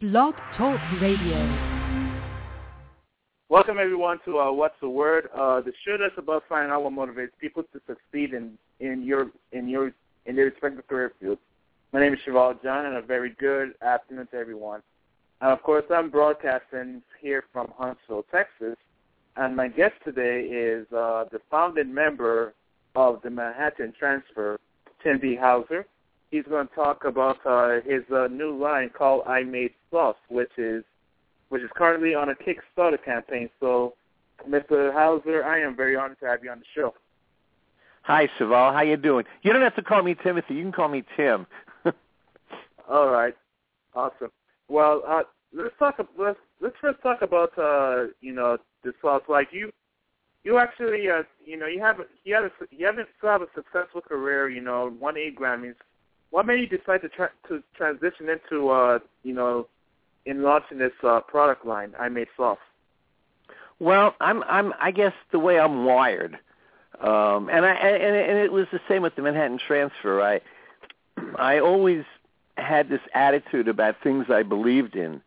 Blog Talk Radio. Welcome everyone to uh, What's the Word? Uh, the show that's about finding out what motivates people to succeed in, in your in your in their respective career fields. My name is Cheval John, and a very good afternoon to everyone. And of course, I'm broadcasting here from Huntsville, Texas. And my guest today is uh, the founding member of the Manhattan Transfer, Tim B. Hauser he's going to talk about uh, his uh, new line called "I Made Sauce," which is which is currently on a Kickstarter campaign. So, Mr. Hauser, I am very honored to have you on the show. Hi, Cheval. How you doing? You don't have to call me Timothy. You can call me Tim. All right. Awesome. Well, uh, let's talk. Let's let's first talk about uh, you know the sauce. Like you, you actually uh, you know you haven't you haven't you haven't still have a successful career. You know, won eight Grammys, what made you decide to tra- to transition into uh, you know in launching this uh, product line, I Made Sauce? Well, I'm I'm I guess the way I'm wired, um, and I and, and it was the same with the Manhattan Transfer. I I always had this attitude about things I believed in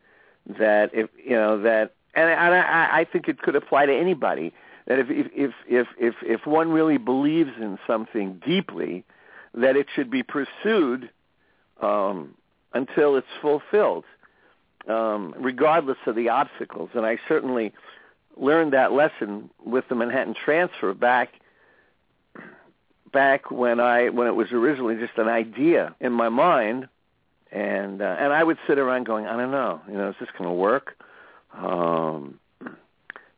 that if you know that and I, I I think it could apply to anybody that if if if if if one really believes in something deeply that it should be pursued um, until it's fulfilled, um, regardless of the obstacles. And I certainly learned that lesson with the Manhattan Transfer back back when I when it was originally just an idea in my mind, and uh, and I would sit around going, I don't know, you know, is this going to work? Um,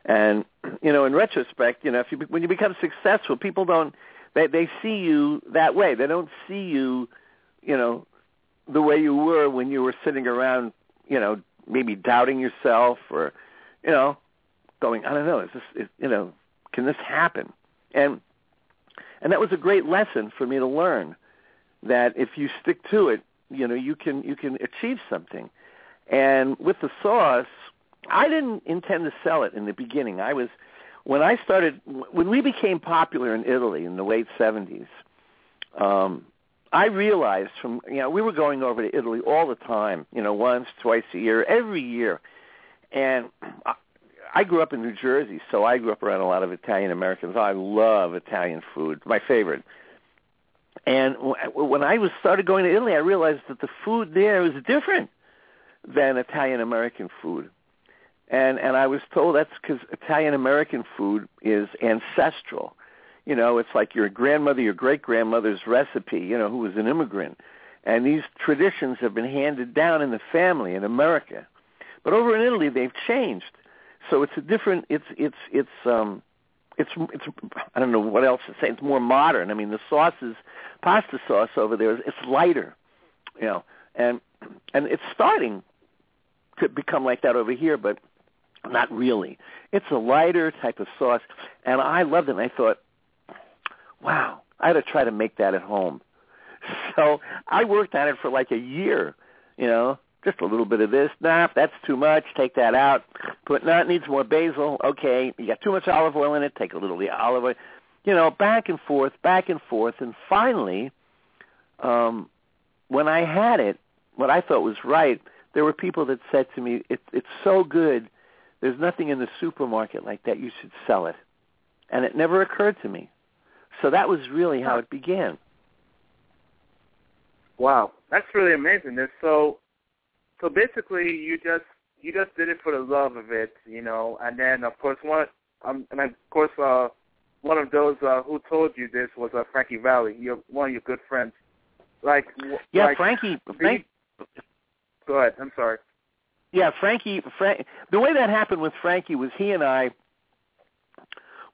and you know, in retrospect, you know, if you when you become successful, people don't they they see you that way. They don't see you, you know, the way you were when you were sitting around, you know, maybe doubting yourself or, you know, going, I don't know, is this, is, you know, can this happen? And and that was a great lesson for me to learn that if you stick to it, you know, you can you can achieve something. And with the sauce, I didn't intend to sell it in the beginning. I was when I started, when we became popular in Italy in the late 70s, um, I realized from, you know, we were going over to Italy all the time, you know, once, twice a year, every year. And I, I grew up in New Jersey, so I grew up around a lot of Italian Americans. I love Italian food, my favorite. And when I was started going to Italy, I realized that the food there was different than Italian American food and and I was told that's because Italian American food is ancestral. You know, it's like your grandmother, your great grandmother's recipe. You know, who was an immigrant, and these traditions have been handed down in the family in America. But over in Italy, they've changed. So it's a different. It's it's it's um, it's it's I don't know what else to say. It's more modern. I mean, the sauce is pasta sauce over there. It's lighter, you know, and and it's starting to become like that over here. But not really. It's a lighter type of sauce, and I loved it. And I thought, wow, I had to try to make that at home. So I worked on it for like a year, you know, just a little bit of this. Nah, that's too much. Take that out. Put, no, it needs more basil. Okay, you got too much olive oil in it. Take a little of the olive oil. You know, back and forth, back and forth, and finally, um, when I had it, what I thought was right, there were people that said to me, it, "It's so good there's nothing in the supermarket like that. You should sell it. And it never occurred to me. So that was really how it began. Wow, that's really amazing. so, so basically, you just you just did it for the love of it, you know. And then, of course, one um, and of course, uh, one of those uh, who told you this was uh, Frankie Valli, your one of your good friends. Like, yeah, like, Frankie. Frank, go ahead. I'm sorry. Yeah, Frankie. Frank, the way that happened with Frankie was he and I.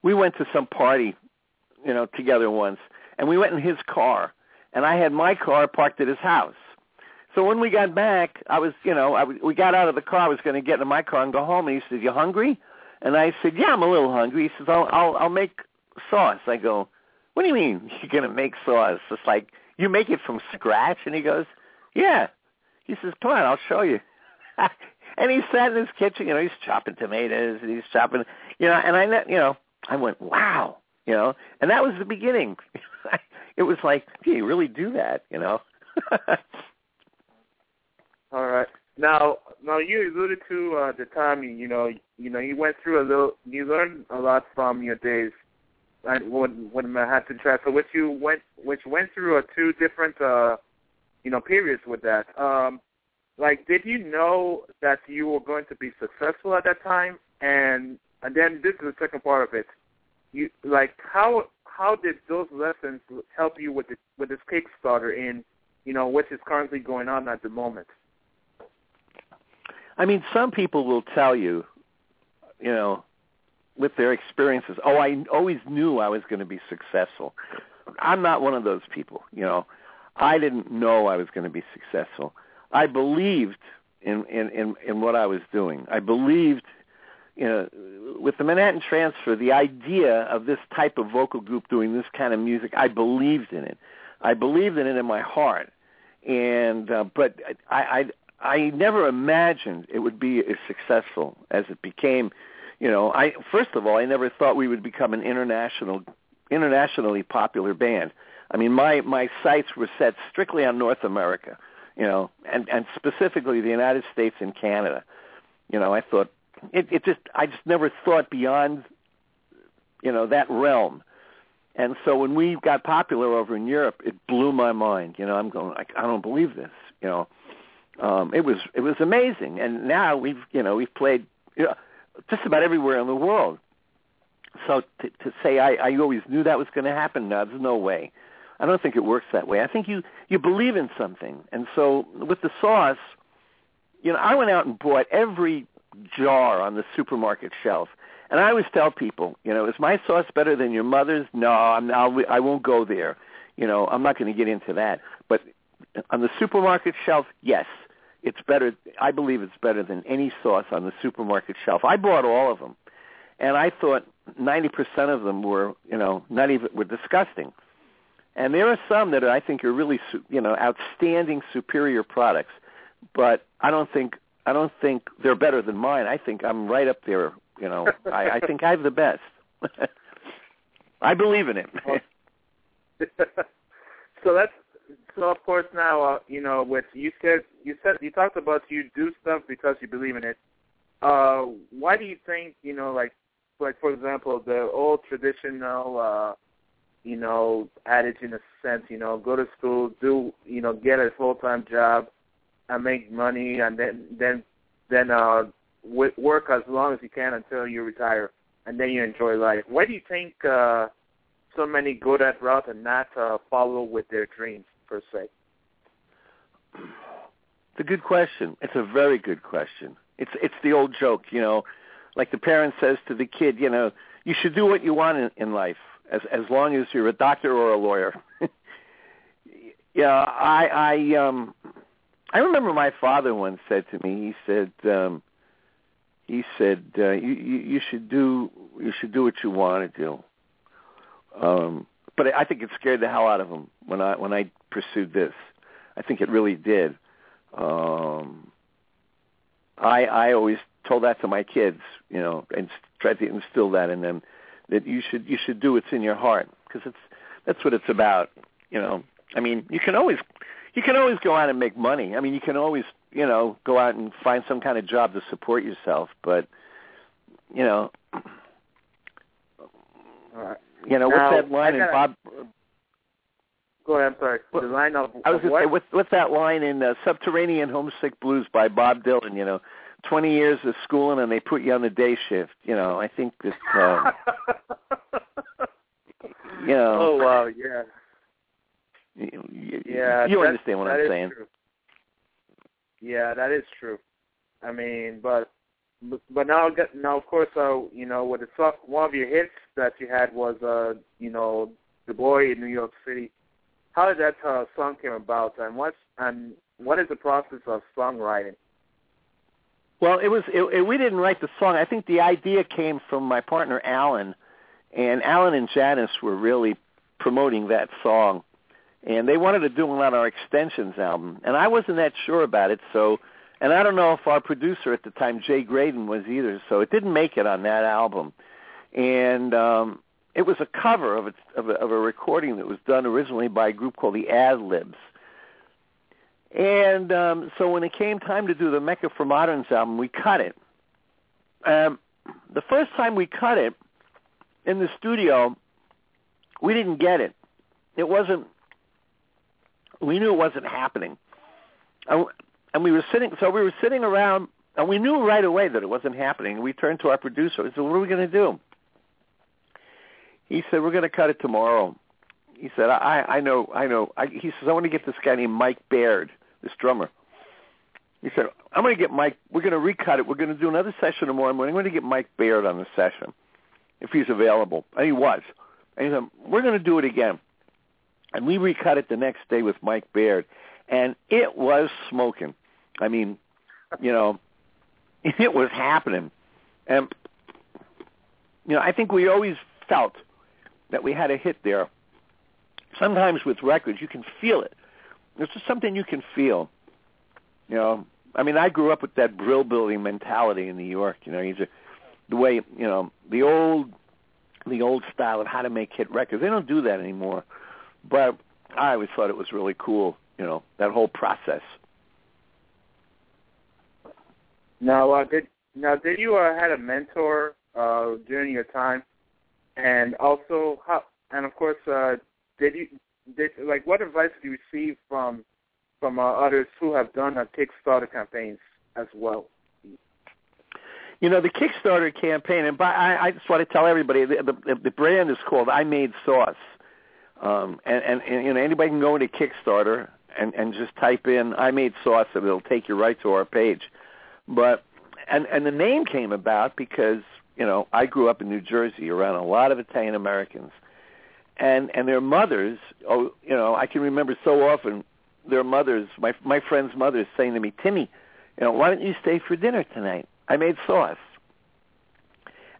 We went to some party, you know, together once, and we went in his car, and I had my car parked at his house. So when we got back, I was, you know, I, we got out of the car. I was going to get in my car and go home. And he said, "You hungry?" And I said, "Yeah, I'm a little hungry." He says, "I'll, I'll, I'll make sauce." I go, "What do you mean you're going to make sauce?" It's like you make it from scratch. And he goes, "Yeah." He says, "Come on, I'll show you." and he sat in his kitchen, you know, he's chopping tomatoes and he's chopping, you know, and I, you know, I went, wow, you know, and that was the beginning. it was like, you really do that, you know. All right. Now, now you alluded to uh, the time you know you know you went through a little you learned a lot from your days when when Manhattan Transfer, which you went which went through a two different uh, you know periods with that. Um, like, did you know that you were going to be successful at that time? And and then this is the second part of it. You like how how did those lessons help you with the, with this Kickstarter in you know which is currently going on at the moment? I mean, some people will tell you, you know, with their experiences, oh, I always knew I was going to be successful. I'm not one of those people, you know. I didn't know I was going to be successful. I believed in in in, in what I was doing. I believed you know, with the Manhattan Transfer, the idea of this type of vocal group doing this kind of music, I believed in it. I believed in it in my heart, and uh, but I, I I never imagined it would be as successful as it became. You know, I first of all, I never thought we would become an international, internationally popular band. I mean, my my sights were set strictly on North America, you know, and and specifically the United States and Canada. You know, I thought it, it just I just never thought beyond, you know, that realm. And so when we got popular over in Europe, it blew my mind. You know, I'm going, I, I don't believe this. You know, um, it was it was amazing. And now we've you know we've played you know, just about everywhere in the world. So to, to say I, I always knew that was going to happen, no, there's no way. I don't think it works that way. I think you you believe in something, and so with the sauce, you know, I went out and bought every jar on the supermarket shelf, and I always tell people, you know, is my sauce better than your mother's? No, I'm I'll, I won't go there. You know, I'm not going to get into that. But on the supermarket shelf, yes, it's better. I believe it's better than any sauce on the supermarket shelf. I bought all of them, and I thought 90% of them were, you know, not even were disgusting. And there are some that I think are really, you know, outstanding, superior products. But I don't think I don't think they're better than mine. I think I'm right up there. You know, I, I think I have the best. I believe in it. so that's so. Of course, now uh, you know With you said. You said you talked about you do stuff because you believe in it. Uh, why do you think you know, like, like for example, the old traditional uh, you know, adage in a sense, you know, go to school, do, you know, get a full-time job and make money and then, then, then, uh, w- work as long as you can until you retire and then you enjoy life. Why do you think, uh, so many go that route and not, uh, follow with their dreams per se? It's a good question. It's a very good question. It's, it's the old joke, you know, like the parent says to the kid, you know, you should do what you want in, in life as as long as you're a doctor or a lawyer. yeah, I I um I remember my father once said to me. He said um he said uh, you, you you should do you should do what you want to do. Um but I think it scared the hell out of him when I when I pursued this. I think it really did. Um I I always told that to my kids, you know, and tried to instill that in them that you should you should do what's in your heart because it's that's what it's about. You know, I mean, you can always you can always go out and make money. I mean, you can always you know go out and find some kind of job to support yourself, but you know, right. you know now, what's that line in Bob? Go ahead. I'm sorry. What, the line of I was going to say what's what's that line in uh, "Subterranean Homesick Blues" by Bob Dylan? You know, 20 years of schooling and they put you on the day shift. You know, I think that, uh, you know. Oh, wow, yeah. You, you, yeah, you understand what I'm saying. True. Yeah, that is true. I mean, but but now now of course uh you know with the one of your hits that you had was uh you know the boy in New York City. How did that uh, song came about and what's and what is the process of songwriting? Well, it was it, it, we didn't write the song. I think the idea came from my partner Alan, and Alan and Janis were really promoting that song, and they wanted to do it on our extensions album, and I wasn't that sure about it. So, and I don't know if our producer at the time Jay Graydon was either. So it didn't make it on that album, and um, it was a cover of a, of a of a recording that was done originally by a group called the Ad Libs And um, so when it came time to do the Mecca for Moderns album, we cut it. Um, the first time we cut it in the studio, we didn't get it. It wasn't. We knew it wasn't happening, and, and we were sitting. So we were sitting around, and we knew right away that it wasn't happening. We turned to our producer and said, "What are we going to do?" He said, "We're going to cut it tomorrow." He said, "I I know I know." I, he says, "I want to get this guy named Mike Baird, this drummer." He said, "I'm going to get Mike. We're going to recut it. We're going to do another session tomorrow morning. I'm going to get Mike Baird on the session, if he's available." And he was. And he said, "We're going to do it again." And we recut it the next day with Mike Baird, and it was smoking. I mean, you know, it was happening, and you know, I think we always felt that we had a hit there. Sometimes with records, you can feel it. There's just something you can feel. You know, I mean, I grew up with that brill building mentality in New York. You know, he's a, the way you know the old the old style of how to make hit records. They don't do that anymore. But I always thought it was really cool. You know, that whole process. Now, uh, did now did you uh, had a mentor uh, during your time, and also how, and of course, uh, did you did like what advice do you receive from from uh, others who have done uh, Kickstarter campaigns as well? You know, the Kickstarter campaign, and by, I, I just want to tell everybody the, the, the brand is called I Made Sauce, um, and, and, and you know anybody can go into Kickstarter and and just type in I Made Sauce, and it'll take you right to our page. But and and the name came about because you know I grew up in New Jersey around a lot of Italian Americans, and and their mothers. Oh, you know I can remember so often their mothers, my my friends' mothers, saying to me, Timmy, you know, why don't you stay for dinner tonight? I made sauce.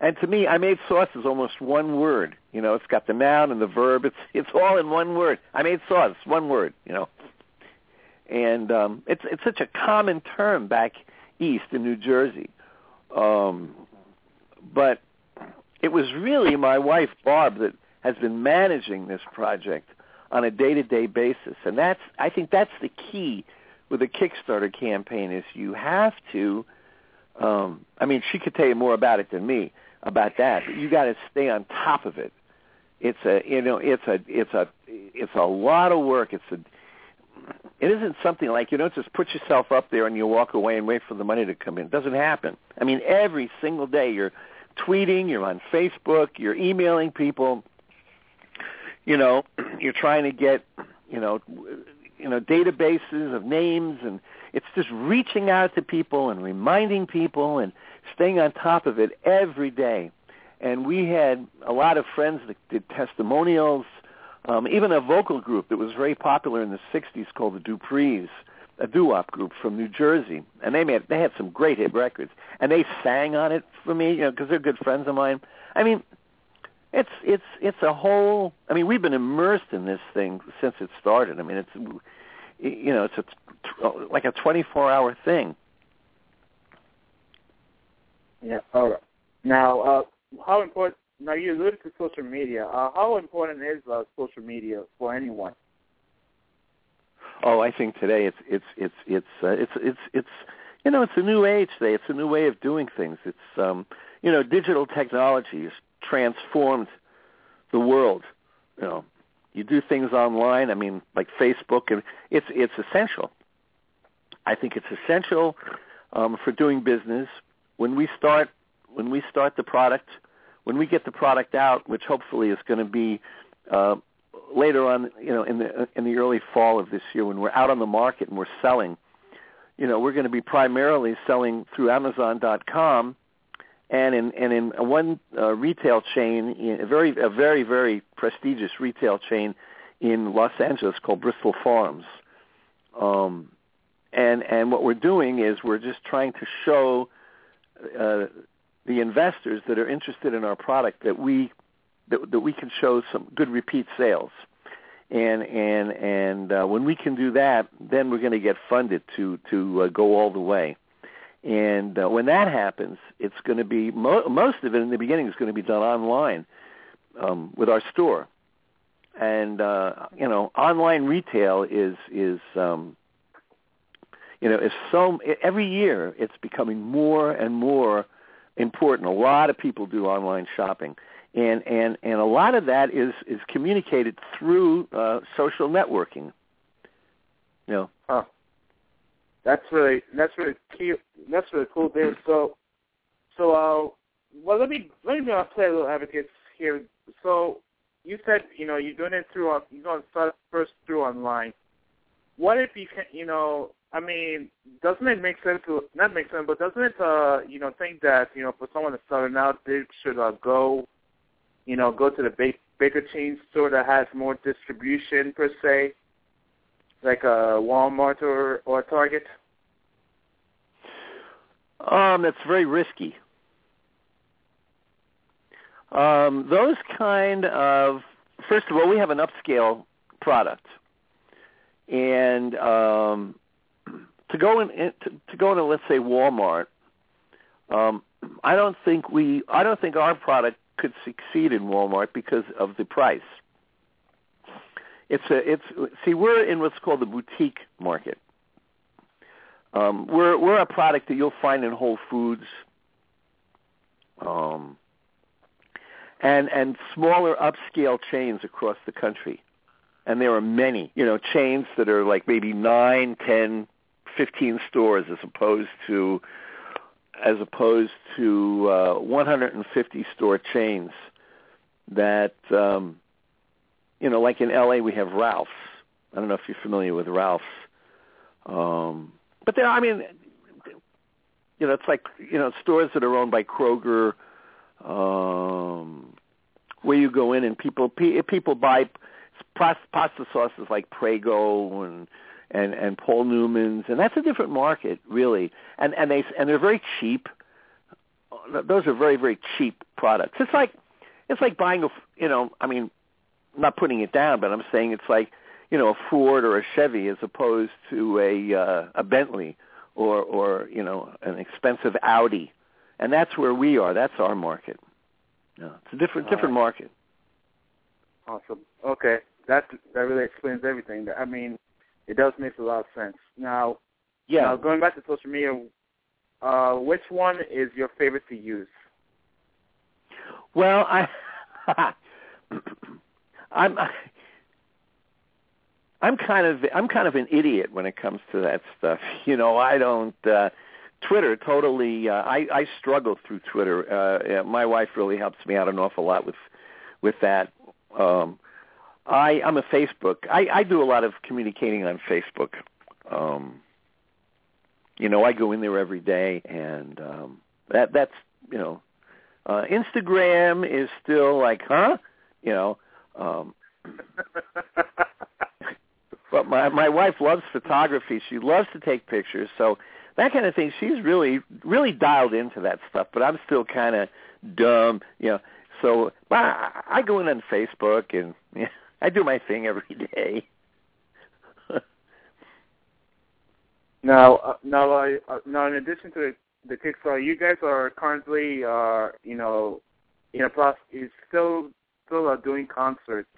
And to me, I made sauce is almost one word. You know, it's got the noun and the verb. It's it's all in one word. I made sauce, one word. You know, and um, it's it's such a common term back east in New Jersey. Um, but it was really my wife Barb that has been managing this project on a day-to-day basis, and that's I think that's the key with a Kickstarter campaign is you have to. Um, I mean, she could tell you more about it than me about that. But you got to stay on top of it. It's a you know it's a it's a it's a lot of work. It's a it isn't something like you don't just put yourself up there and you walk away and wait for the money to come in. It doesn't happen. I mean, every single day you're tweeting, you're on Facebook, you're emailing people. You know, you're trying to get you know you know databases of names and it's just reaching out to people and reminding people and staying on top of it every day. And we had a lot of friends that did testimonials, um, even a vocal group that was very popular in the 60s called the Duprees, a doo-wop group from New Jersey. And they made, they had some great hit records. And they sang on it for me, you know, because they're good friends of mine. I mean, it's it's it's a whole. I mean, we've been immersed in this thing since it started. I mean, it's you know, it's a, like a 24-hour thing. Yeah. All right. Now, uh, how important? Now you alluded to social media. Uh, how important is uh, social media for anyone? Oh, I think today it's it's it's it's uh, it's it's it's you know it's a new age today. It's a new way of doing things. It's um you know digital technology has transformed the world. You know, you do things online. I mean, like Facebook, and it's it's essential. I think it's essential um, for doing business. When we start when we start the product, when we get the product out, which hopefully is going to be uh, later on, you know, in the in the early fall of this year, when we're out on the market and we're selling, you know, we're going to be primarily selling through Amazon.com and in and in one uh, retail chain, a very a very very prestigious retail chain in Los Angeles called Bristol Farms. Um, and and what we're doing is we're just trying to show uh, the investors that are interested in our product that we that, that we can show some good repeat sales. And and and uh, when we can do that, then we're going to get funded to to uh, go all the way. And uh, when that happens, it's going to be mo- most of it in the beginning is going to be done online um, with our store. And uh, you know, online retail is is um, you know, is so every year it's becoming more and more important. A lot of people do online shopping, and and and a lot of that is is communicated through uh, social networking. You know. Huh. That's really that's really key. That's really cool, Dave. So, so uh, well, let me let me uh, play a little advocate here. So, you said you know you're doing it through uh, you're going to start first through online. What if you can you know I mean doesn't it make sense to not make sense but doesn't it uh you know think that you know for someone that's starting out they should uh, go you know go to the big, bigger chain store that has more distribution per se like a Walmart or or Target? Um, that's very risky. Um, those kind of first of all, we have an upscale product, and um, to go in to, to go into let's say Walmart, um, I don't think we I don't think our product could succeed in Walmart because of the price. It's a it's see we're in what's called the boutique market. Um, we're we're a product that you'll find in Whole Foods, um, and and smaller upscale chains across the country, and there are many you know chains that are like maybe nine, ten, fifteen stores as opposed to as opposed to uh, 150 store chains that um, you know, like in LA, we have Ralph's. I don't know if you're familiar with Ralph's, um, but there, I mean, you know, it's like you know stores that are owned by Kroger, um, where you go in and people people buy pasta sauces like Prego and and and Paul Newman's, and that's a different market, really. And and they and they're very cheap. Those are very very cheap products. It's like it's like buying a you know, I mean, I'm not putting it down, but I'm saying it's like you know a Ford or a Chevy as opposed to a uh, a Bentley or or you know an expensive Audi, and that's where we are. That's our market. No, it's a different All different right. market. Awesome. Okay, that that really explains everything. I mean, it does make a lot of sense. Now, yeah. Now going back to social media, uh, which one is your favorite to use? Well, I I'm I'm kind of I'm kind of an idiot when it comes to that stuff. You know, I don't uh Twitter totally uh, I I struggle through Twitter. Uh my wife really helps me out an awful lot with with that. Um I I'm a Facebook. I I do a lot of communicating on Facebook. Um you know, I go in there every day and um that that's, you know, uh Instagram is still like, huh? You know, um, but my my wife loves photography. She loves to take pictures, so that kind of thing. She's really really dialed into that stuff. But I'm still kind of dumb, you know. So I, I go in on Facebook and yeah, I do my thing every day. now, uh, now, uh, now, in addition to the, the Kickstarter, you guys are currently, uh, you know, in a process. Is still still uh, doing concerts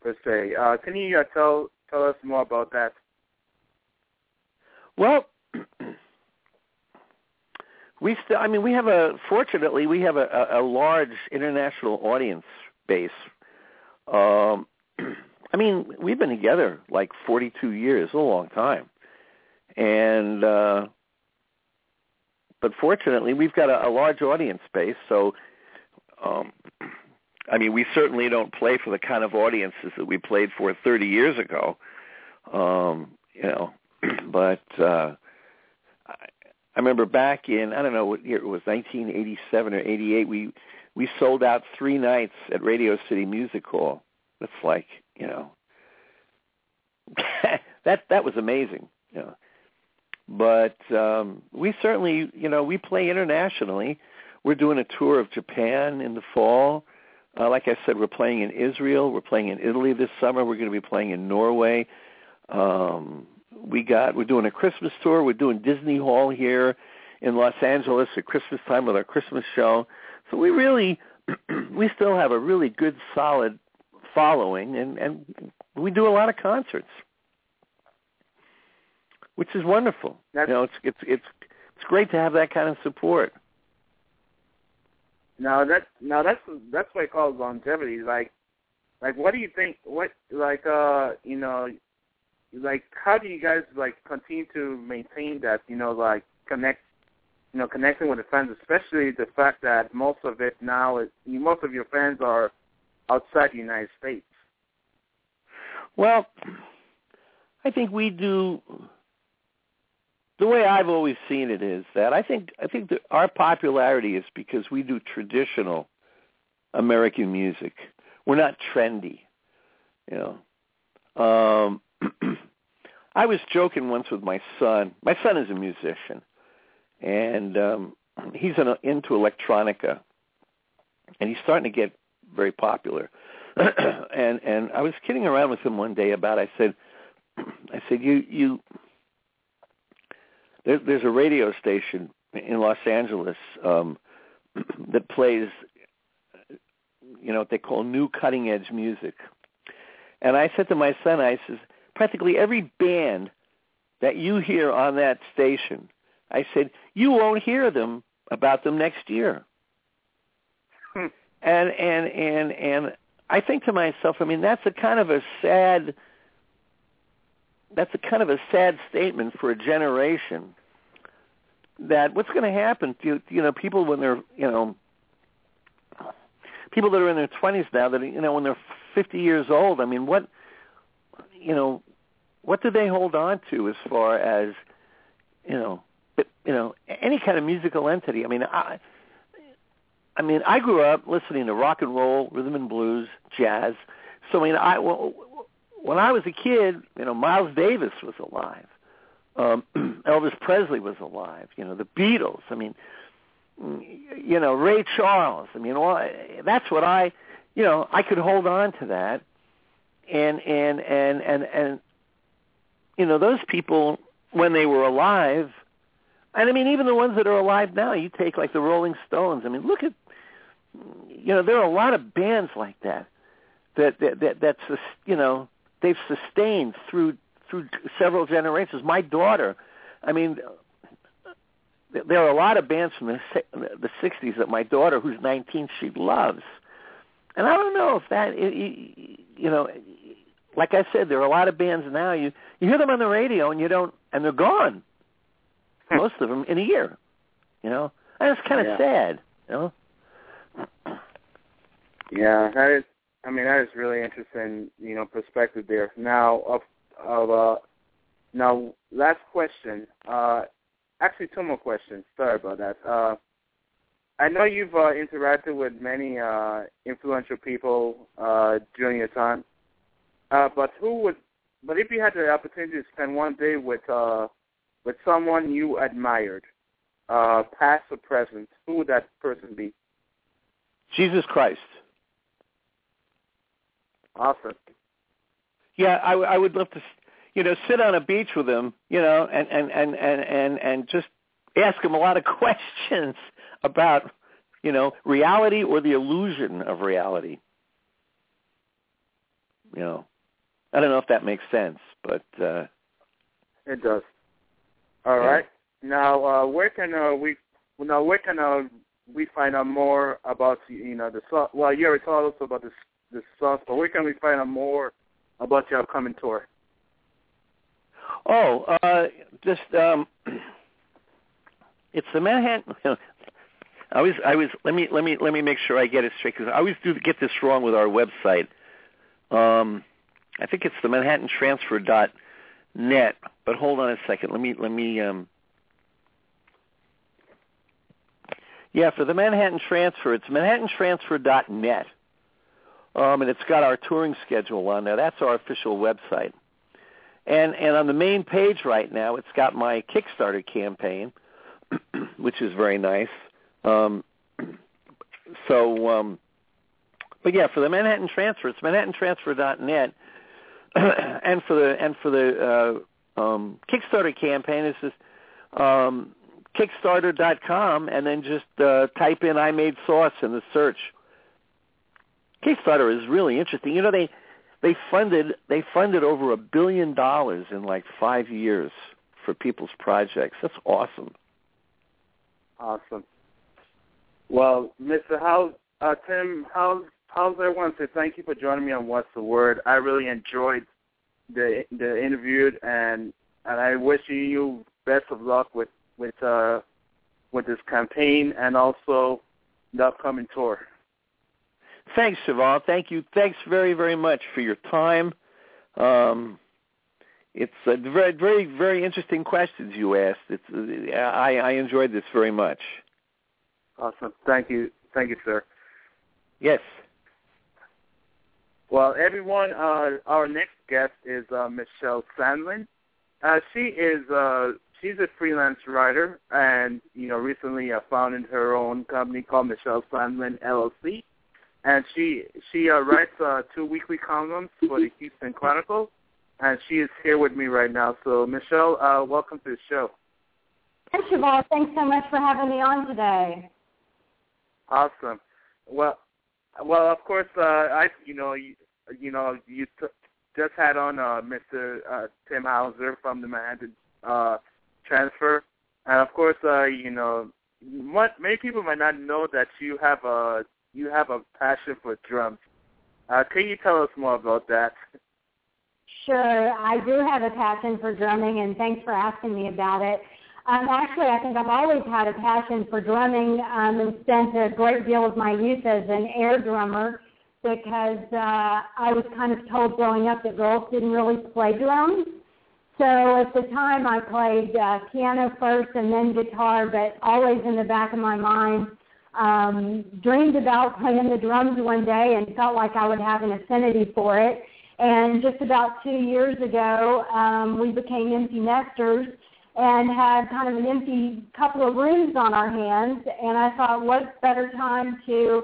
per se. Uh, can you uh, tell tell us more about that? Well, we still. I mean, we have a. Fortunately, we have a, a, a large international audience base. Um, I mean, we've been together like 42 years, a long time, and uh, but fortunately, we've got a, a large audience base. So um, I mean, we certainly don't play for the kind of audiences that we played for 30 years ago. Um, you know, but uh, I, I remember back in I don't know what year it was, 1987 or 88. We we sold out three nights at Radio City Music Hall. That's like you know, that that was amazing. You know, but um, we certainly you know we play internationally. We're doing a tour of Japan in the fall. Uh, like I said, we're playing in Israel. We're playing in Italy this summer. We're going to be playing in Norway. Um, we got we're doing a Christmas tour. We're doing Disney Hall here in Los Angeles at Christmas time with our Christmas show. So we really we still have a really good solid following and and we do a lot of concerts. which is wonderful. That's, you know, it's it's it's it's great to have that kind of support. Now that now that's that's what I call longevity. Like, like what do you think? What like uh you know, like how do you guys like continue to maintain that? You know, like connect, you know, connecting with the fans, especially the fact that most of it now is most of your fans are outside the United States. Well, I think we do the way I've always seen it is that I think I think that our popularity is because we do traditional American music. We're not trendy, you know. Um, I was joking once with my son. My son is a musician, and um, he's in, into electronica, and he's starting to get very popular. and and I was kidding around with him one day about. I said, I said you you there, there's a radio station in Los Angeles um, that plays, you know, what they call new cutting edge music. And I said to my son, I says, practically every band that you hear on that station, I said, you won't hear them about them next year. Hmm. And and and and I think to myself, I mean, that's a kind of a sad that's a kind of a sad statement for a generation that what's going to happen to you know people when they're you know people that are in their 20s now that you know when they're 50 years old I mean what you know what do they hold on to as far as you know you know any kind of musical entity? I mean I I mean I grew up listening to rock and roll rhythm and blues jazz. So I mean I when I was a kid, you know, Miles Davis was alive. Um, Elvis Presley was alive. You know, the Beatles. I mean, you know, Ray Charles. I mean, well, that's what I, you know, I could hold on to that, and and and and and, you know, those people when they were alive, and I mean, even the ones that are alive now. You take like the Rolling Stones. I mean, look at, you know, there are a lot of bands like that, that that, that that's you know they've sustained through through several generations. My daughter, I mean, there are a lot of bands from the the '60s that my daughter, who's 19, she loves, and I don't know if that you know, like I said, there are a lot of bands now. You you hear them on the radio and you don't, and they're gone. Hmm. Most of them in a year, you know, and it's kind of Yeah. sad, you know. Yeah, that is. I mean, that is really interesting. You know, perspective there. Now, of of uh, now last question. Uh, actually, two more questions. Sorry about that. Uh, I know you've uh, interacted with many uh, influential people uh, during your time, uh, but who would? But if you had the opportunity to spend one day with uh, with someone you admired, uh, past or present, who would that person be? Jesus Christ. Awesome. Yeah, I, w- I would love to, you know, sit on a beach with him, you know, and and and and and and just ask him a lot of questions about, you know, reality or the illusion of reality. You know, I don't know if that makes sense, but uh It does. All Yeah. right. Now, uh, where can uh, we? Now, where can uh, we find out more about you know the? Well, you already told us about this this song, but where can we find out more about your upcoming tour? oh, uh just um it's the Manhattan I was I was let me let me let me make sure I get it straight cuz I always do get this wrong with our website. Um I think it's the Manhattan Transfer dot net. But hold on a second. Let me let me um Yeah, for the Manhattan Transfer, it's manhattantransfer dot net. Um and it's got our touring schedule on there. That's our official website. And and on the main page right now, it's got my Kickstarter campaign, which is very nice. Um so um but yeah, for the Manhattan Transfer, it's manhattantransfer.net. and for the and for the uh, um, Kickstarter campaign, it's just um, Kickstarter.com, and then just uh, type in "I made sauce" in the search. Kickstarter is really interesting. You know, they they funded they funded over a billion dollars in like five years for people's projects. That's awesome. Awesome. Well, Mr. House, uh, Tim, how's how's everyone? Say thank you for joining me on What's the Word. I really enjoyed the the interview, and and I wish you best of luck with with uh with this campaign and also the upcoming tour. Thanks, Cheval. Thank you. Thanks very very much for your time. Um, it's a very very very interesting questions you asked. It's I I enjoyed this very much. Awesome. Thank you. Thank you, sir. Yes. Well, everyone, uh, our next guest is uh, Michelle Sandlin. Uh, she is uh, she's a freelance writer, and you know recently uh, founded her own company called Michelle Sandlin LLC, and she she uh, writes uh, two weekly columns for the Houston Chronicle, and she is here with me right now. So Michelle, uh, welcome to the show. First of thanks so much for having me on today. Awesome. Well, well, of course, uh, I you know you, you know you t- just had on uh, Mr. Uh, Tim Hauser from the Manhattan uh, Transfer, and of course, uh, you know, what, many people might not know that you have a you have a passion for drums. Uh, can you tell us more about that? Sure, I do have a passion for drumming, and thanks for asking me about it. Um, actually, I think I've always had a passion for drumming um, and spent a great deal of my youth as an air drummer because uh, I was kind of told growing up that girls didn't really play drums. So at the time I played uh, piano first and then guitar, but always in the back of my mind um, dreamed about playing the drums one day and felt like I would have an affinity for it. And just about two years ago, um, we became empty nesters and had kind of an empty couple of rooms on our hands. And I thought, what better time to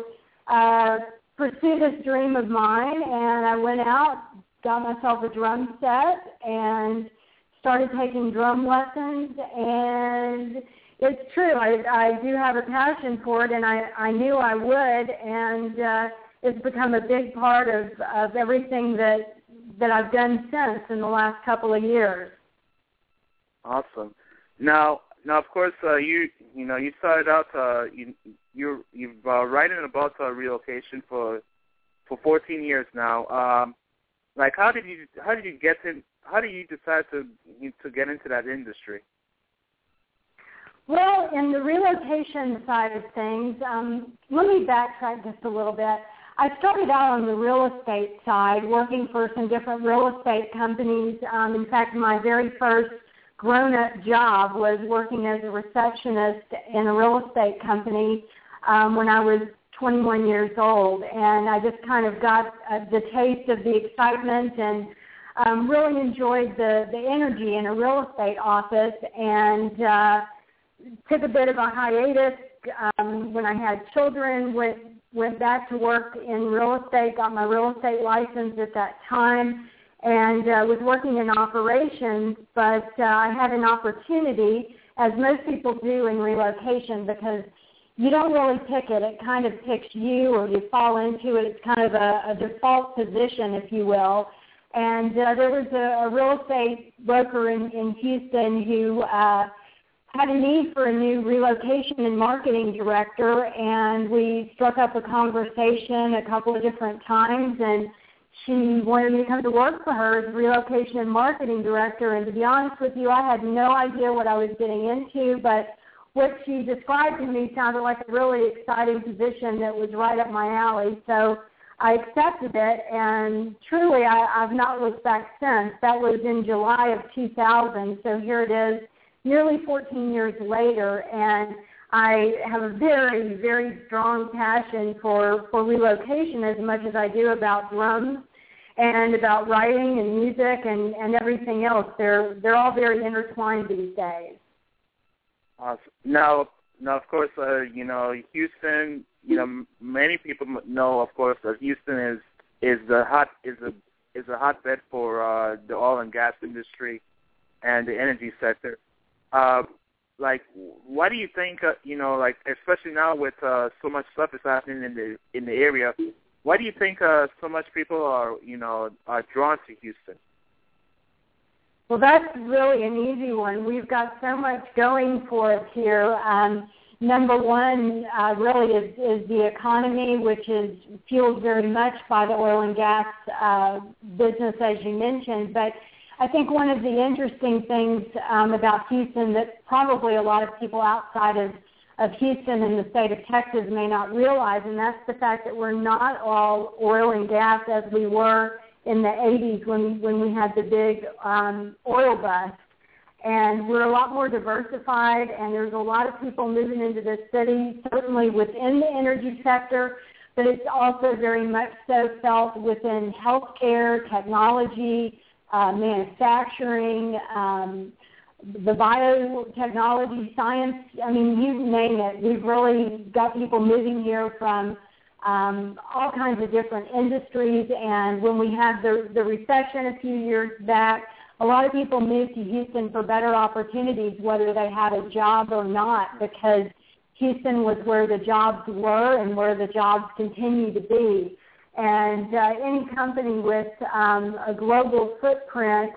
uh, pursue this dream of mine? And I went out, got myself a drum set, and started taking drum lessons. And it's true, I, I do have a passion for it, and I, I knew I would. And uh, it's become a big part of, of everything that that I've done since in the last couple of years. Awesome. Now, now of course, uh, you you know you started out uh, you you're you've uh, writing about uh, relocation for for 14 years now. Um, like, how did you how did you get in? How did you decide to to get into that industry? Well, in the relocation side of things, um, let me backtrack just a little bit. I started out on the real estate side, working for some different real estate companies. Um, in fact, my very first grown-up job was working as a receptionist in a real estate company um, when I was 21 years old, and I just kind of got uh, the taste of the excitement and um, really enjoyed the the energy in a real estate office, and uh, took a bit of a hiatus um, when I had children. Went went back to work in real estate, got my real estate license at that time and uh, was working in operations, but uh, I had an opportunity, as most people do in relocation, because you don't really pick it. It kind of picks you or you fall into it. It's kind of a, a default position, if you will. And uh, there was a, a real estate broker in, in Houston who uh, had a need for a new relocation and marketing director, and we struck up a conversation a couple of different times, and she wanted me to come to work for her as relocation and marketing director. And to be honest with you, I had no idea what I was getting into, but what she described to me sounded like a really exciting position that was right up my alley. So I accepted it, and truly, I, I've not looked back since. That was in July of 2000. So here it is, nearly 14 years later, and I have a very, very strong passion for for relocation as much as I do about drums and about writing and music and and everything else. They're they're all very intertwined these days. Awesome. Now, now of course, uh, you know Houston. You know, many people know, of course, that Houston is is the hot is a is a hotbed for uh, the oil and gas industry and the energy sector. Uh, like, what do you think? Uh, you know, like especially now with uh, so much stuff is happening in the in the area. Why do you think uh, so much people are, you know, are drawn to Houston? Well, that's really an easy one. We've got so much going for us here. Um, number one uh, really is, is the economy, which is fueled very much by the oil and gas uh, business, as you mentioned. But I think one of the interesting things um, about Houston that probably a lot of people outside of, of Houston and the state of Texas may not realize, and that's the fact that we're not all oil and gas as we were in the 80s when when we had the big um, oil bust. And we're a lot more diversified, and there's a lot of people moving into the city, certainly within the energy sector, but it's also very much so felt within healthcare, technology, uh, manufacturing, um, the biotechnology, science. I mean, you name it. We've really got people moving here from um, all kinds of different industries. And when we had the, the recession a few years back, a lot of people moved to Houston for better opportunities, whether they had a job or not, because Houston was where the jobs were and where the jobs continue to be. And uh, any company with um, a global footprint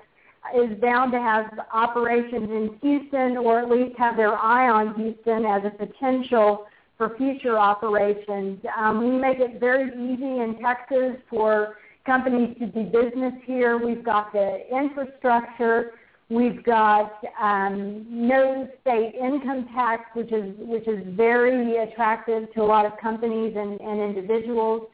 is bound to have operations in Houston or at least have their eye on Houston as a potential for future operations. Um, we make it very easy in Texas for companies to do business here. We've got the infrastructure. We've got um, no state income tax, which is which is very attractive to a lot of companies and, and individuals.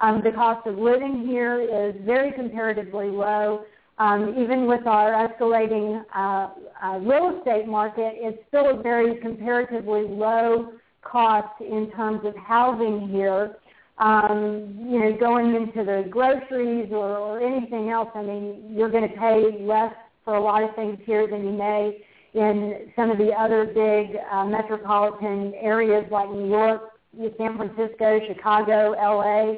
Um, the cost of living here is very comparatively low. Um, even with our escalating uh, uh, real estate market, it's still a very comparatively low cost in terms of housing here. Um, you know, going into the groceries or, or anything else, I mean, you're going to pay less for a lot of things here than you may in some of the other big uh, metropolitan areas like New York, San Francisco, Chicago, LA.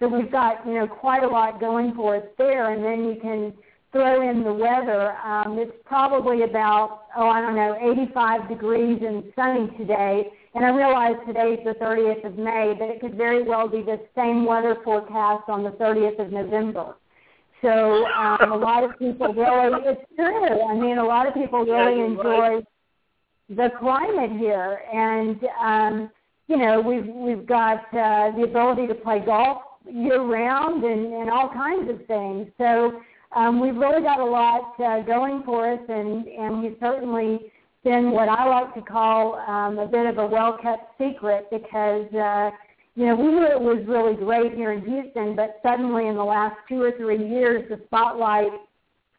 So we've got, you know, quite a lot going for us there. And then you can throw in the weather. Um, it's probably about, oh, I don't know, 85 degrees and sunny today. And I realize today is the 30th of May, but it could very well be the same weather forecast on the 30th of November. So um, a lot of people really, it's true. I mean, a lot of people really enjoy the climate here, and um, you know, we've we've got uh, the ability to play golf year round and, and all kinds of things. So um, we've really got a lot uh, going for us, and and we've certainly been what I like to call um, a bit of a well-kept secret because, uh, you know, we knew it was really great here in Houston, but suddenly in the last two or three years, the spotlight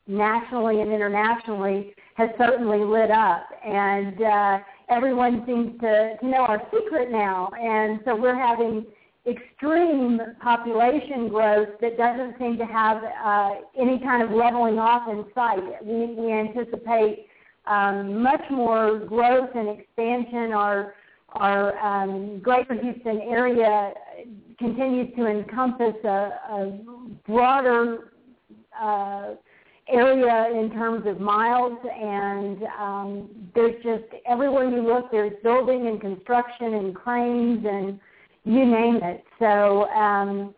nationally and internationally has certainly lit up. And uh, everyone seems to, to know our secret now. And so we're having extreme population growth that doesn't seem to have uh, any kind of leveling off in sight. We, we anticipate um, much more growth and expansion. Our our um, Greater Houston area continues to encompass a, a broader uh, area in terms of miles, and um, there's just everywhere you look, there's building and construction and cranes and you name it. So um,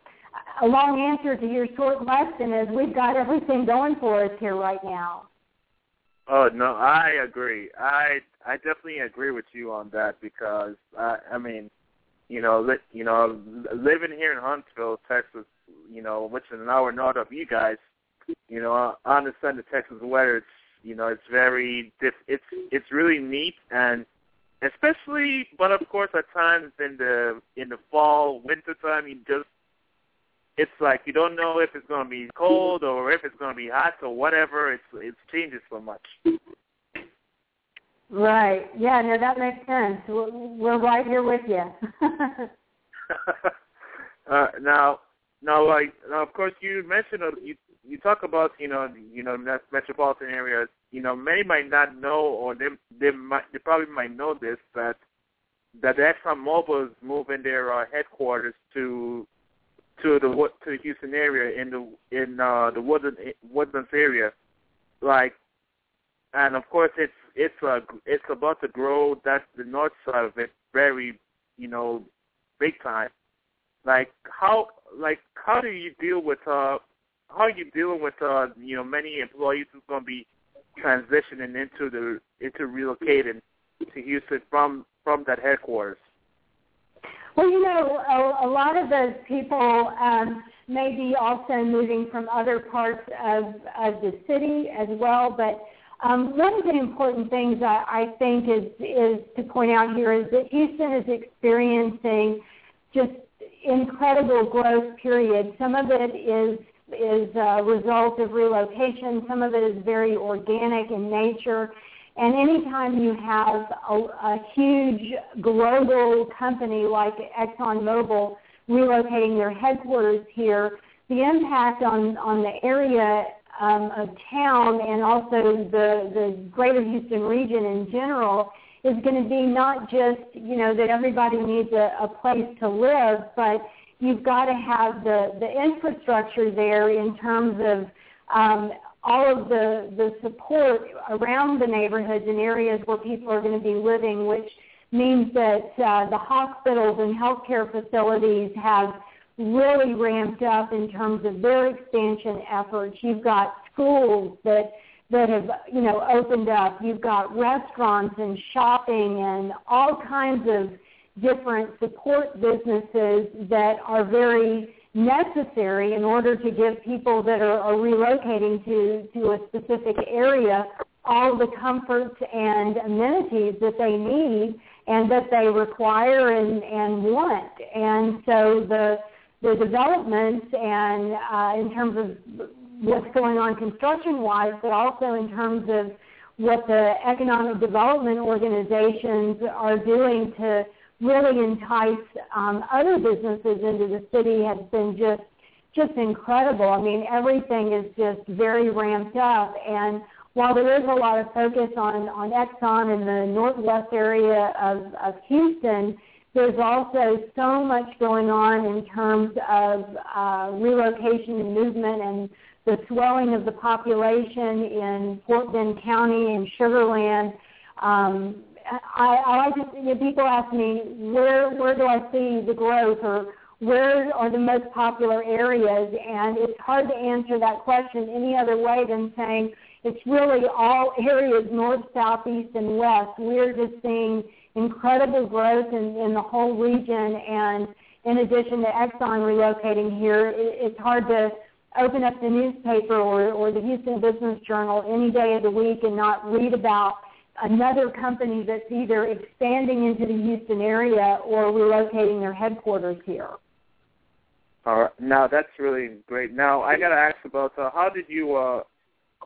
a long answer to your short question is we've got everything going for us here right now. Oh no, I agree. I I definitely agree with you on that because I I mean, you know, li- you know, living here in Huntsville, Texas, you know, which is an hour north of you guys, you know, I understand the Texas weather. It's you know, it's very diff- it's it's really neat and especially, but of course, at times in the in the fall, winter time, you just it's like you don't know if it's going to be cold or if it's going to be hot or whatever. It's it changes so much. Right. Yeah. No, that makes sense. We're, we're right here with you. uh, now, now, like now, of course, you mentioned uh, you you talk about you know you know metropolitan areas. You know, many might not know, or they they might they probably might know this that that Exxon Mobil is moving their uh, headquarters to to the to the Houston area in the in uh, the woodland woodlands area, like, and of course it's it's uh, it's about to grow. That's the north side of it, very you know, big time. Like how like how do you deal with uh how are you dealing with uh you know many employees who's going to be transitioning into the into relocating to Houston from from that headquarters? Well, you know, a, a lot of those people um, may be also moving from other parts of, of the city as well. But um, one of the important things I, I think is is to point out here is that Houston is experiencing just incredible growth. Period. Some of it is is a result of relocation. Some of it is very organic in nature. And anytime you have a, a huge global company like ExxonMobil relocating their headquarters here, the impact on, on the area um, of town and also the, the greater Houston region in general is going to be not just, you know, that everybody needs a, a place to live, but you've got to have the, the infrastructure there in terms of um, all of the, the support around the neighborhoods and areas where people are going to be living, which means that uh, the hospitals and healthcare facilities have really ramped up in terms of their expansion efforts. You've got schools that that have you know opened up. You've got restaurants and shopping and all kinds of different support businesses that are very necessary in order to give people that are, are relocating to, to a specific area all the comforts and amenities that they need and that they require and, and want. And so the the developments and uh, in terms of what's going on construction wise, but also in terms of what the economic development organizations are doing to really entice um, other businesses into the city has been just just incredible. I mean, everything is just very ramped up. And while there is a lot of focus on on Exxon in the northwest area of, of Houston, there's also so much going on in terms of uh, relocation and movement and the swelling of the population in Fort Bend County and Sugar Land. Um, I, I like to, know, people ask me where where do I see the growth? or where are the most popular areas, and it's hard to answer that question any other way than saying it's really all areas north, south, east, and west. We're just seeing incredible growth in, in the whole region, and in addition to Exxon relocating here, it, it's hard to open up the newspaper or, or the Houston Business Journal any day of the week and not read about another company that's either expanding into the Houston area or relocating their headquarters here. All right. Now that's really great. Now I got to ask about uh, how did you uh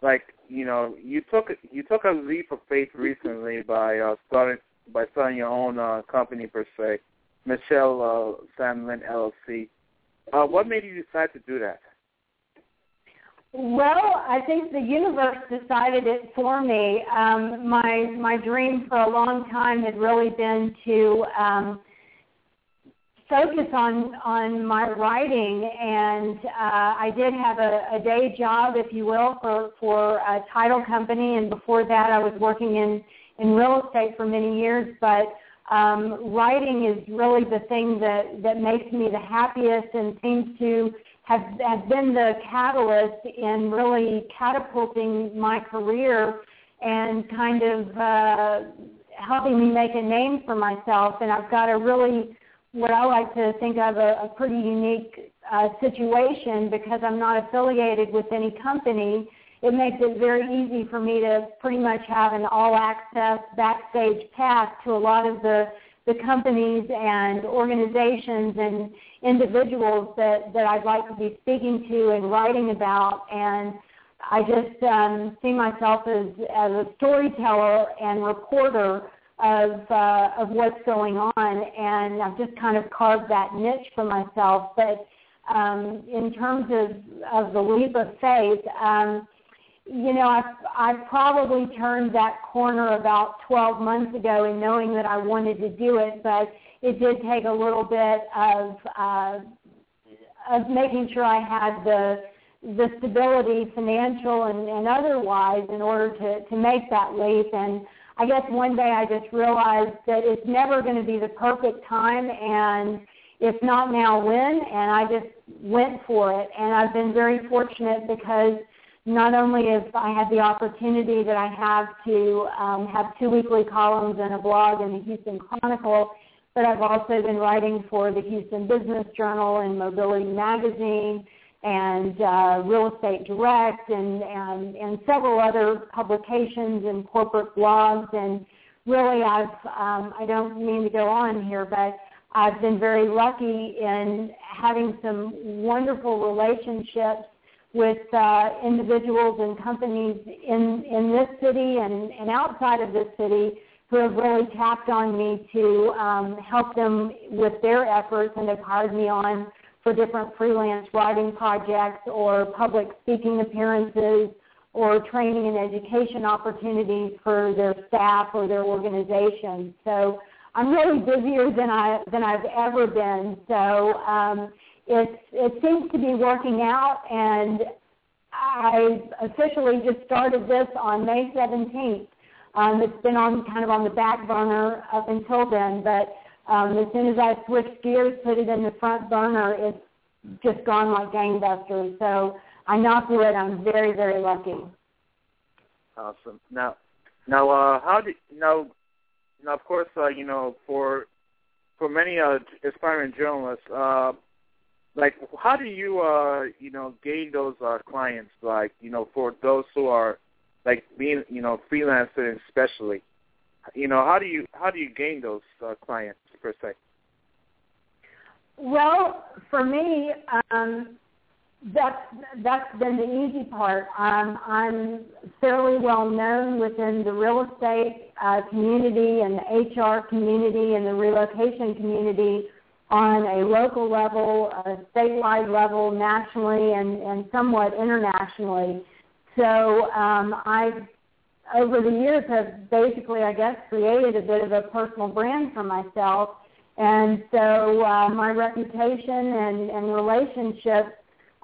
like you know you took you took a leap of faith recently by uh starting by starting your own uh company per se, Michelle uh, Sandlin LLC. Uh, what made you decide to do that? Well, I think the universe decided it for me. Um, my my dream for a long time had really been to um, focus on on my writing, and uh, I did have a, a day job, if you will, for for a title company, and before that, I was working in in real estate for many years, but um, writing is really the thing that that makes me the happiest and seems to have, have been the catalyst in really catapulting my career and kind of uh, helping me make a name for myself. And I've got a really, what I like to think of, a, a pretty unique uh, situation because I'm not affiliated with any company. It makes it very easy for me to pretty much have an all-access backstage pass to a lot of the the companies and organizations and individuals that, that I'd like to be speaking to and writing about. And I just um, see myself as, as a storyteller and reporter of uh, of what's going on, and I've just kind of carved that niche for myself. But um, in terms of of the leap of faith, um, you know, I I've probably turned that corner about 12 months ago in knowing that I wanted to do it, but it did take a little bit of uh, of making sure I had the the stability, financial and, and otherwise, in order to to make that leap. And I guess one day I just realized that it's never going to be the perfect time, and if not now, when? And I just went for it. And I've been very fortunate because not only have I had the opportunity that I have to um, have two weekly columns and a blog in the Houston Chronicle, but I've also been writing for the Houston Business Journal and Mobility Magazine and uh, Real Estate Direct and, and, and several other publications and corporate blogs. And really, I've um, I don't mean to go on here, but I've been very lucky in having some wonderful relationships with uh, individuals and companies in in this city and, and outside of this city who have really tapped on me to um, help them with their efforts and have hired me on for different freelance writing projects or public speaking appearances or training and education opportunities for their staff or their organization. So I'm really busier than I than I've ever been. So um, it it seems to be working out, and I officially just started this on May 17th. Um, it's been on kind of on the back burner up until then, but um, as soon as I switched gears, put it in the front burner, it's just gone like gangbusters. So I knocked wood. I'm very, very lucky. Awesome. Now, now, uh, how do now? Now, of course, uh, you know, for for many uh, aspiring journalists, uh, like, how do you, uh, you know, gain those uh, clients? Like, you know, for those who are like being, you know, freelancing especially, you know, how do you how do you gain those uh, clients per se? Well, for me, um, that's that's been the easy part. Um, I'm fairly well known within the real estate uh, community and the HR community and the relocation community on a local level, a statewide level, nationally, and, and somewhat internationally. So um, I, over the years, have basically, I guess, created a bit of a personal brand for myself and so uh, my reputation and, and relationships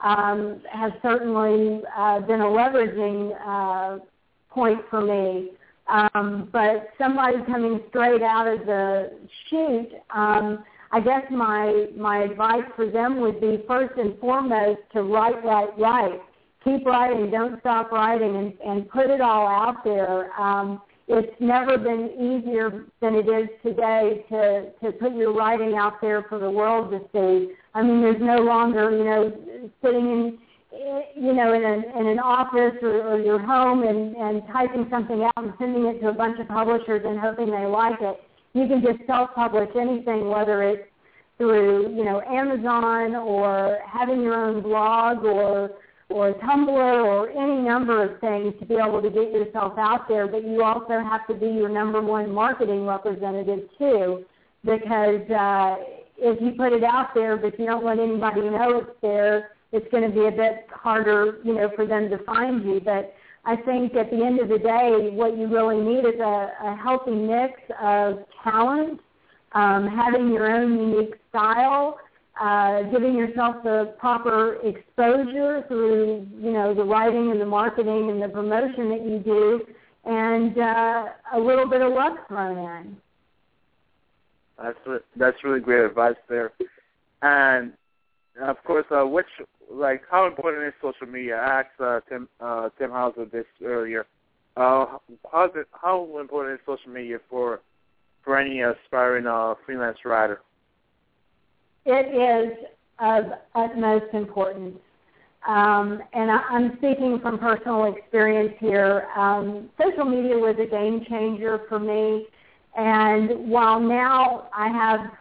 um, has certainly uh, been a leveraging uh, point for me. Um, but somebody coming straight out of the chute, um, I guess my my advice for them would be first and foremost to write, write, write. Keep writing, don't stop writing, and, and put it all out there. Um, it's never been easier than it is today to to put your writing out there for the world to see. I mean, there's no longer you know sitting in you know in an in an office or, or your home and and typing something out and sending it to a bunch of publishers and hoping they like it. You can just self-publish anything, whether it's through you know Amazon or having your own blog or or Tumblr or any number of things to be able to get yourself out there, but you also have to be your number one marketing representative too, because uh, if you put it out there but you don't let anybody know it's there, it's going to be a bit harder, you know, for them to find you. But I think at the end of the day, what you really need is a, a healthy mix of talent, um, having your own unique style, uh, giving yourself the proper exposure through, you know, the writing and the marketing and the promotion that you do, and uh, a little bit of luck thrown in. That's that's really great advice there, and of course, uh, which like how important is social media? I asked uh, Tim uh, Tim Hauser this earlier. Uh, how's it, how important is social media for for any aspiring uh, freelance writer? It is of utmost importance. Um, and I, I'm speaking from personal experience here. Um, social media was a game changer for me. And while now I have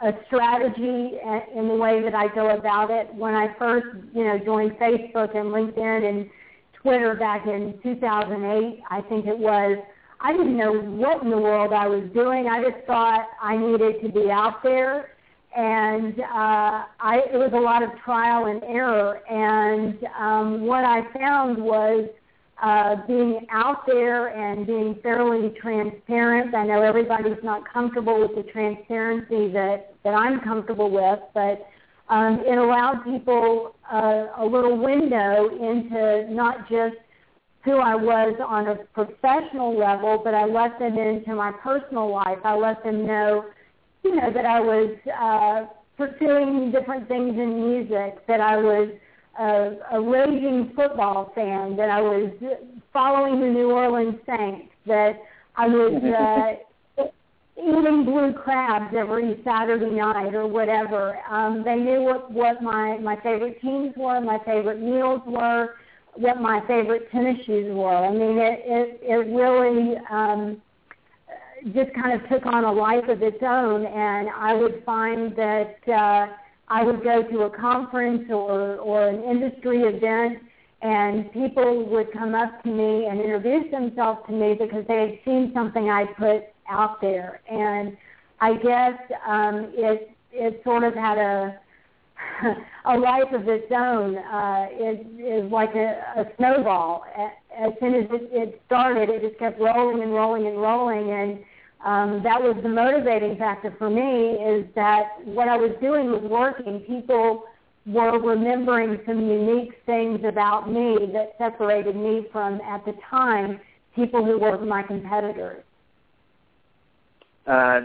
a strategy in the way that I go about it, when I first, you know, joined Facebook and LinkedIn and Twitter back in 2008, I think it was, I didn't know what in the world I was doing. I just thought I needed to be out there and uh, I, it was a lot of trial and error. And um, what I found was uh, being out there and being fairly transparent. I know everybody's not comfortable with the transparency that, that I'm comfortable with, but um, it allowed people uh, a little window into not just who I was on a professional level, but I let them into my personal life. I let them know you know, that I was uh, pursuing different things in music, that I was a, a raging football fan, that I was following the New Orleans Saints, that I was uh, eating blue crabs every Saturday night or whatever. Um, they knew what what my my favorite teams were, my favorite meals were, what my favorite tennis shoes were. I mean, it it, it really. Um, just kind of took on a life of its own and I would find that uh I would go to a conference or, or an industry event and people would come up to me and introduce themselves to me because they had seen something I put out there. And I guess um, it it sort of had a a life of its own. Uh, it is like a, a snowball. As soon as it, it started, it just kept rolling and rolling and rolling, and um, that was the motivating factor for me is that what I was doing was working. People were remembering some unique things about me that separated me from, at the time, people who were my competitors. Uh,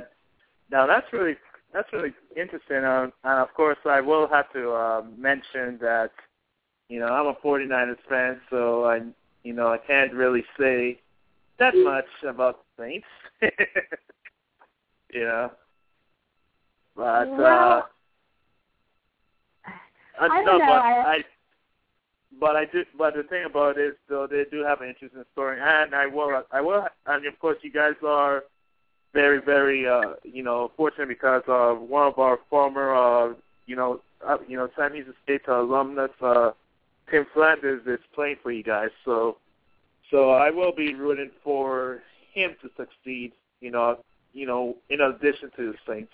now that's really that's really interesting, uh, and of course I will have to uh, mention that you know I'm a 49ers fan, so I you know I can't really say that much about the Saints. you know. But well, uh I don't know. but I, I but I do but the thing about it is though they do have an interesting story and I will I will and of course you guys are very, very uh, you know, fortunate because uh one of our former uh you know uh, you know, Sam State alumnus, uh Tim Flanders is playing for you guys, so so I will be rooting for him to succeed, you know, you know, in addition to the Saints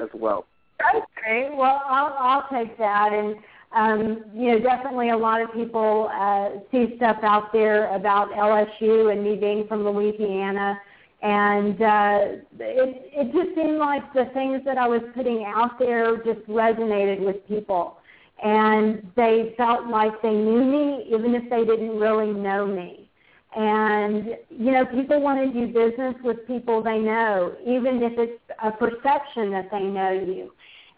as well. Okay, well, I'll, I'll take that, and um, you know, definitely a lot of people uh, see stuff out there about LSU and me being from Louisiana, and uh, it it just seemed like the things that I was putting out there just resonated with people, and they felt like they knew me even if they didn't really know me. And, you know, people want to do business with people they know, even if it's a perception that they know you.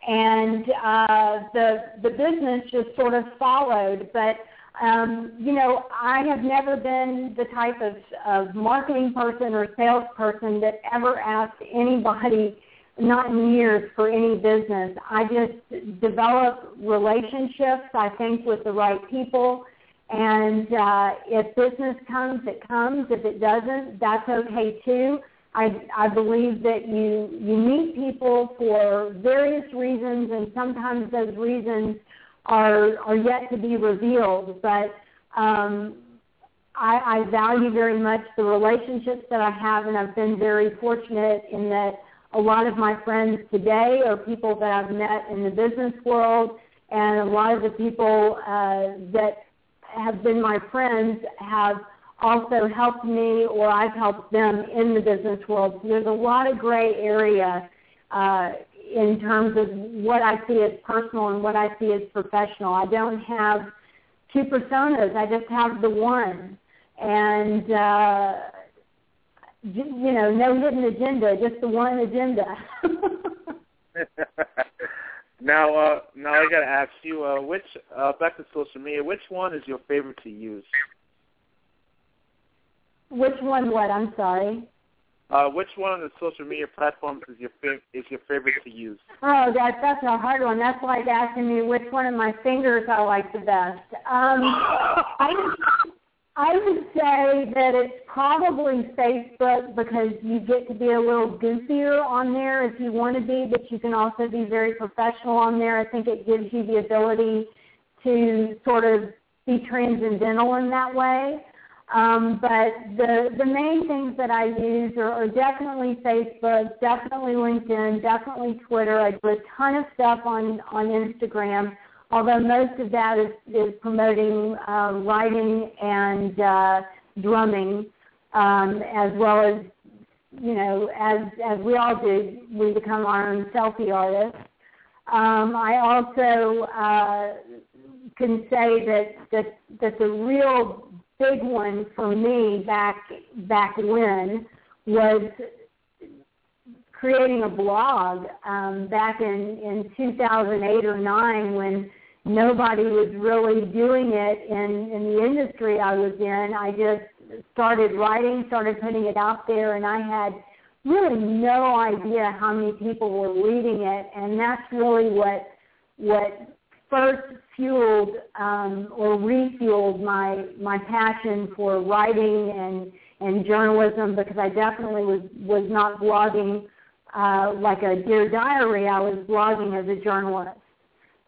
And uh, the the business just sort of followed. But um, you know, I have never been the type of, of marketing person or salesperson that ever asked anybody, not in years, for any business. I just develop relationships, I think, with the right people and uh, if business comes, it comes. If it doesn't, that's okay too. I, I believe that you you meet people for various reasons, and sometimes those reasons are are yet to be revealed. But um, I, I value very much the relationships that I have, and I've been very fortunate in that a lot of my friends today are people that I've met in the business world, and a lot of the people uh, that have been my friends have also helped me or I've helped them in the business world. So there's a lot of gray area uh, in terms of what I see as personal and what I see as professional. I don't have two personas. I just have the one. And, uh, you know, no hidden agenda, just the one agenda. Now, uh, now I gotta ask you, uh, which uh, back to social media, which one is your favorite to use? Which one? What? I'm sorry. Uh, which one of the social media platforms is your fav- is your favorite to use? Oh, that that's a hard one. That's like asking me which one of my fingers I like the best. Um, I I would say that it's probably Facebook because you get to be a little goofier on there if you want to be, but you can also be very professional on there. I think it gives you the ability to sort of be transcendental in that way. Um, but the the main things that I use are, are definitely Facebook, definitely LinkedIn, definitely Twitter. I do a ton of stuff on on Instagram although most of that is, is promoting uh, writing and uh, drumming, um, as well as you know, as as we all do, we become our own selfie artists. Um, I also uh, can say that that that the real big one for me back back when was creating a blog um, back in in 2008 or 9 when nobody was really doing it in in the industry I was in. I just started writing, started putting it out there, and I had really no idea how many people were reading it, and that's really what what first fueled um, or refueled my my passion for writing and and journalism because I definitely was was not blogging uh, like a dear diary. I was blogging as a journalist,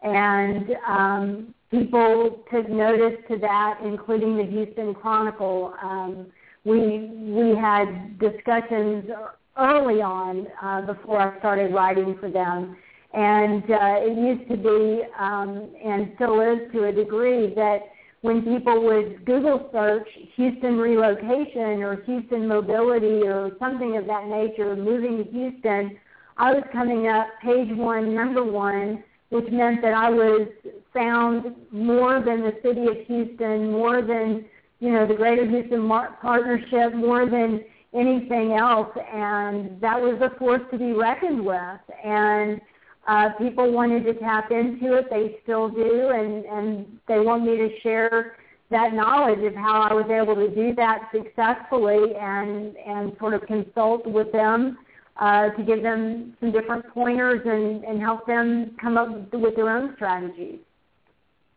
and um, people took notice to that, including the Houston Chronicle. Um, we we had discussions early on uh, before I started writing for them. And uh, it used to be, um, and still is to a degree, that when people would Google search Houston relocation or Houston mobility or something of that nature, moving to Houston, I was coming up page one, number one, which meant that I was found more than the city of Houston, more than you know the Greater Houston Partnership, more than anything else, and that was a force to be reckoned with. And uh, people wanted to tap into it; they still do, and and they want me to share that knowledge of how I was able to do that successfully, and and sort of consult with them uh, to give them some different pointers and and help them come up with their own strategies.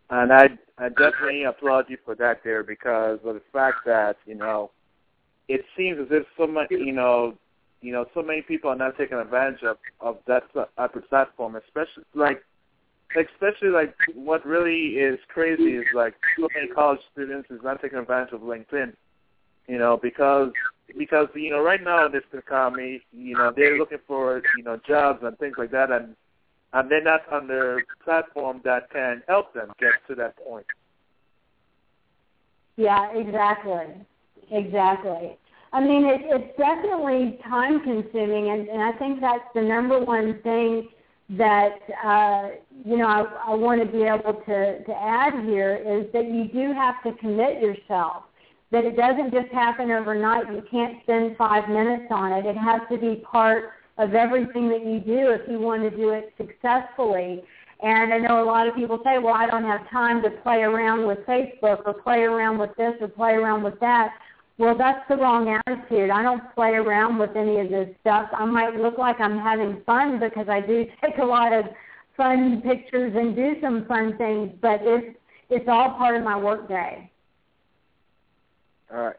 And I I definitely applaud you for that there because of the fact that you know it seems as if so much, you know, you know, so many people are not taking advantage of of that type of platform, especially like, especially like what really is crazy is like so many college students is not taking advantage of LinkedIn, you know, because because you know right now in this economy, you know, they're looking for you know jobs and things like that, and and they're not on their platform that can help them get to that point. Yeah, exactly. Exactly. I mean, it, it's definitely time consuming, and, and I think that's the number one thing that uh, you know I, I want to be able to, to add here is that you do have to commit yourself. That it doesn't just happen overnight. You can't spend five minutes on it. It has to be part of everything that you do if you want to do it successfully. And I know a lot of people say, well, I don't have time to play around with Facebook or play around with this or play around with that. Well, that's the wrong attitude. I don't play around with any of this stuff. I might look like I'm having fun because I do take a lot of fun pictures and do some fun things, but it's it's all part of my work day. All right.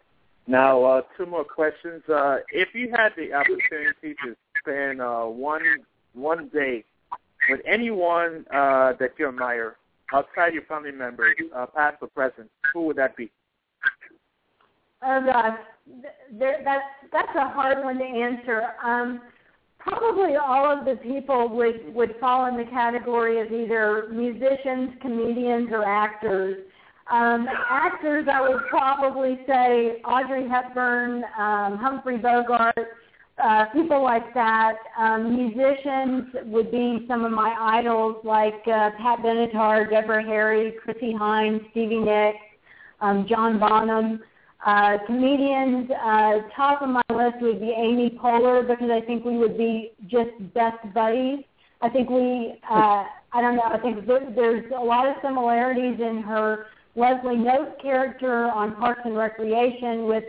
Now, uh, two more questions. Uh, if you had the opportunity to spend uh, one one day with anyone uh, that you admire outside your family members, uh, past or present, who would that be? Oh gosh, there, that's that's a hard one to answer. Um, probably all of the people would would fall in the category of either musicians, comedians, or actors. Um, actors, I would probably say Audrey Hepburn, um, Humphrey Bogart, uh, people like that. Um, musicians would be some of my idols like uh, Pat Benatar, Deborah Harry, Chrissie Hynde, Stevie Nicks, um, John Bonham. Uh, comedians, uh, top of my list would be Amy Poehler because I think we would be just best buddies. I think we, uh, I don't know, I think there, there's a lot of similarities in her Leslie Knope character on Parks and Recreation with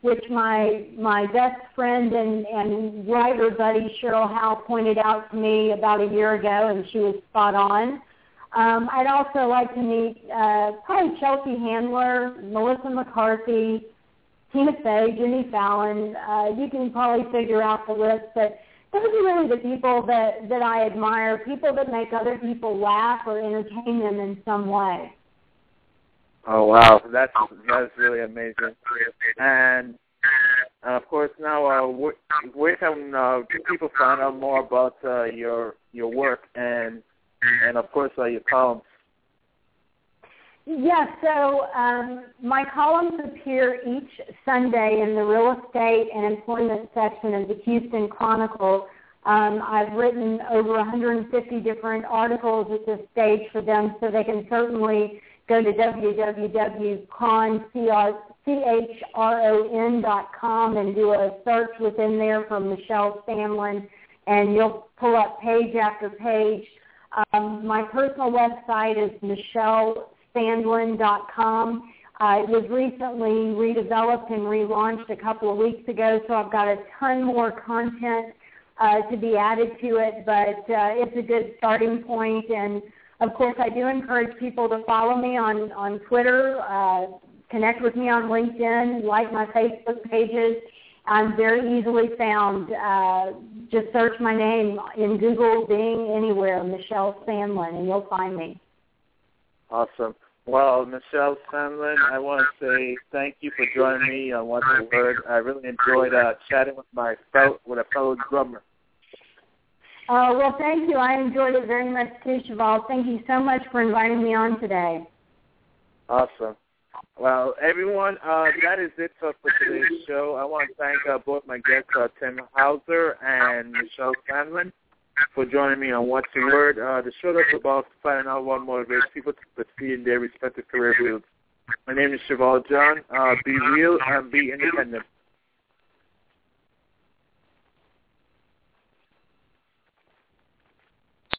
which my my best friend and, and writer buddy Cheryl Howe pointed out to me about a year ago, and she was spot on. Um, I'd also like to meet uh, probably Chelsea Handler, Melissa McCarthy, Tina Fey, Jimmy Fallon. Uh, you can probably figure out the list, but those are really the people that, that I admire, people that make other people laugh or entertain them in some way. Oh wow, that's that's really amazing. And uh, of course, now uh, where, where can uh, people find out more about uh, your your work and of course uh, your columns. Yes, so um, my columns appear each Sunday in the real estate and employment section of the Houston Chronicle. Um, I've written over 150 different articles at this stage for them, so they can certainly go to www.chron.com and do a search within there for Michelle Sandlin, and you'll pull up page after page Um, my personal website is michellesandlin.com. Uh, it was recently redeveloped and relaunched a couple of weeks ago, so I've got a ton more content uh, to be added to it, but uh, it's a good starting point. And of course, I do encourage people to follow me on on Twitter, uh, connect with me on LinkedIn, like my Facebook pages. I'm very easily found. Just search my name in Google, Bing, anywhere, Michelle Sandlin, and you'll find me. Awesome. Well, Michelle Sandlin, I want to say thank you for joining me on What's the Word. I really enjoyed uh, chatting with my fellow, with a fellow drummer. Uh, well, thank you. I enjoyed it very much too, Cheval. Thank you so much for inviting me on today. Awesome. Well, everyone, uh, that is it for today's show. I want to thank uh, both my guests, uh, Tim Hauser and Michelle Sandlin, for joining me on What's the Word. Uh, the show that's about finding out what motivates people to succeed in their respective career fields. My name is Cheval John. Uh, be real and be independent.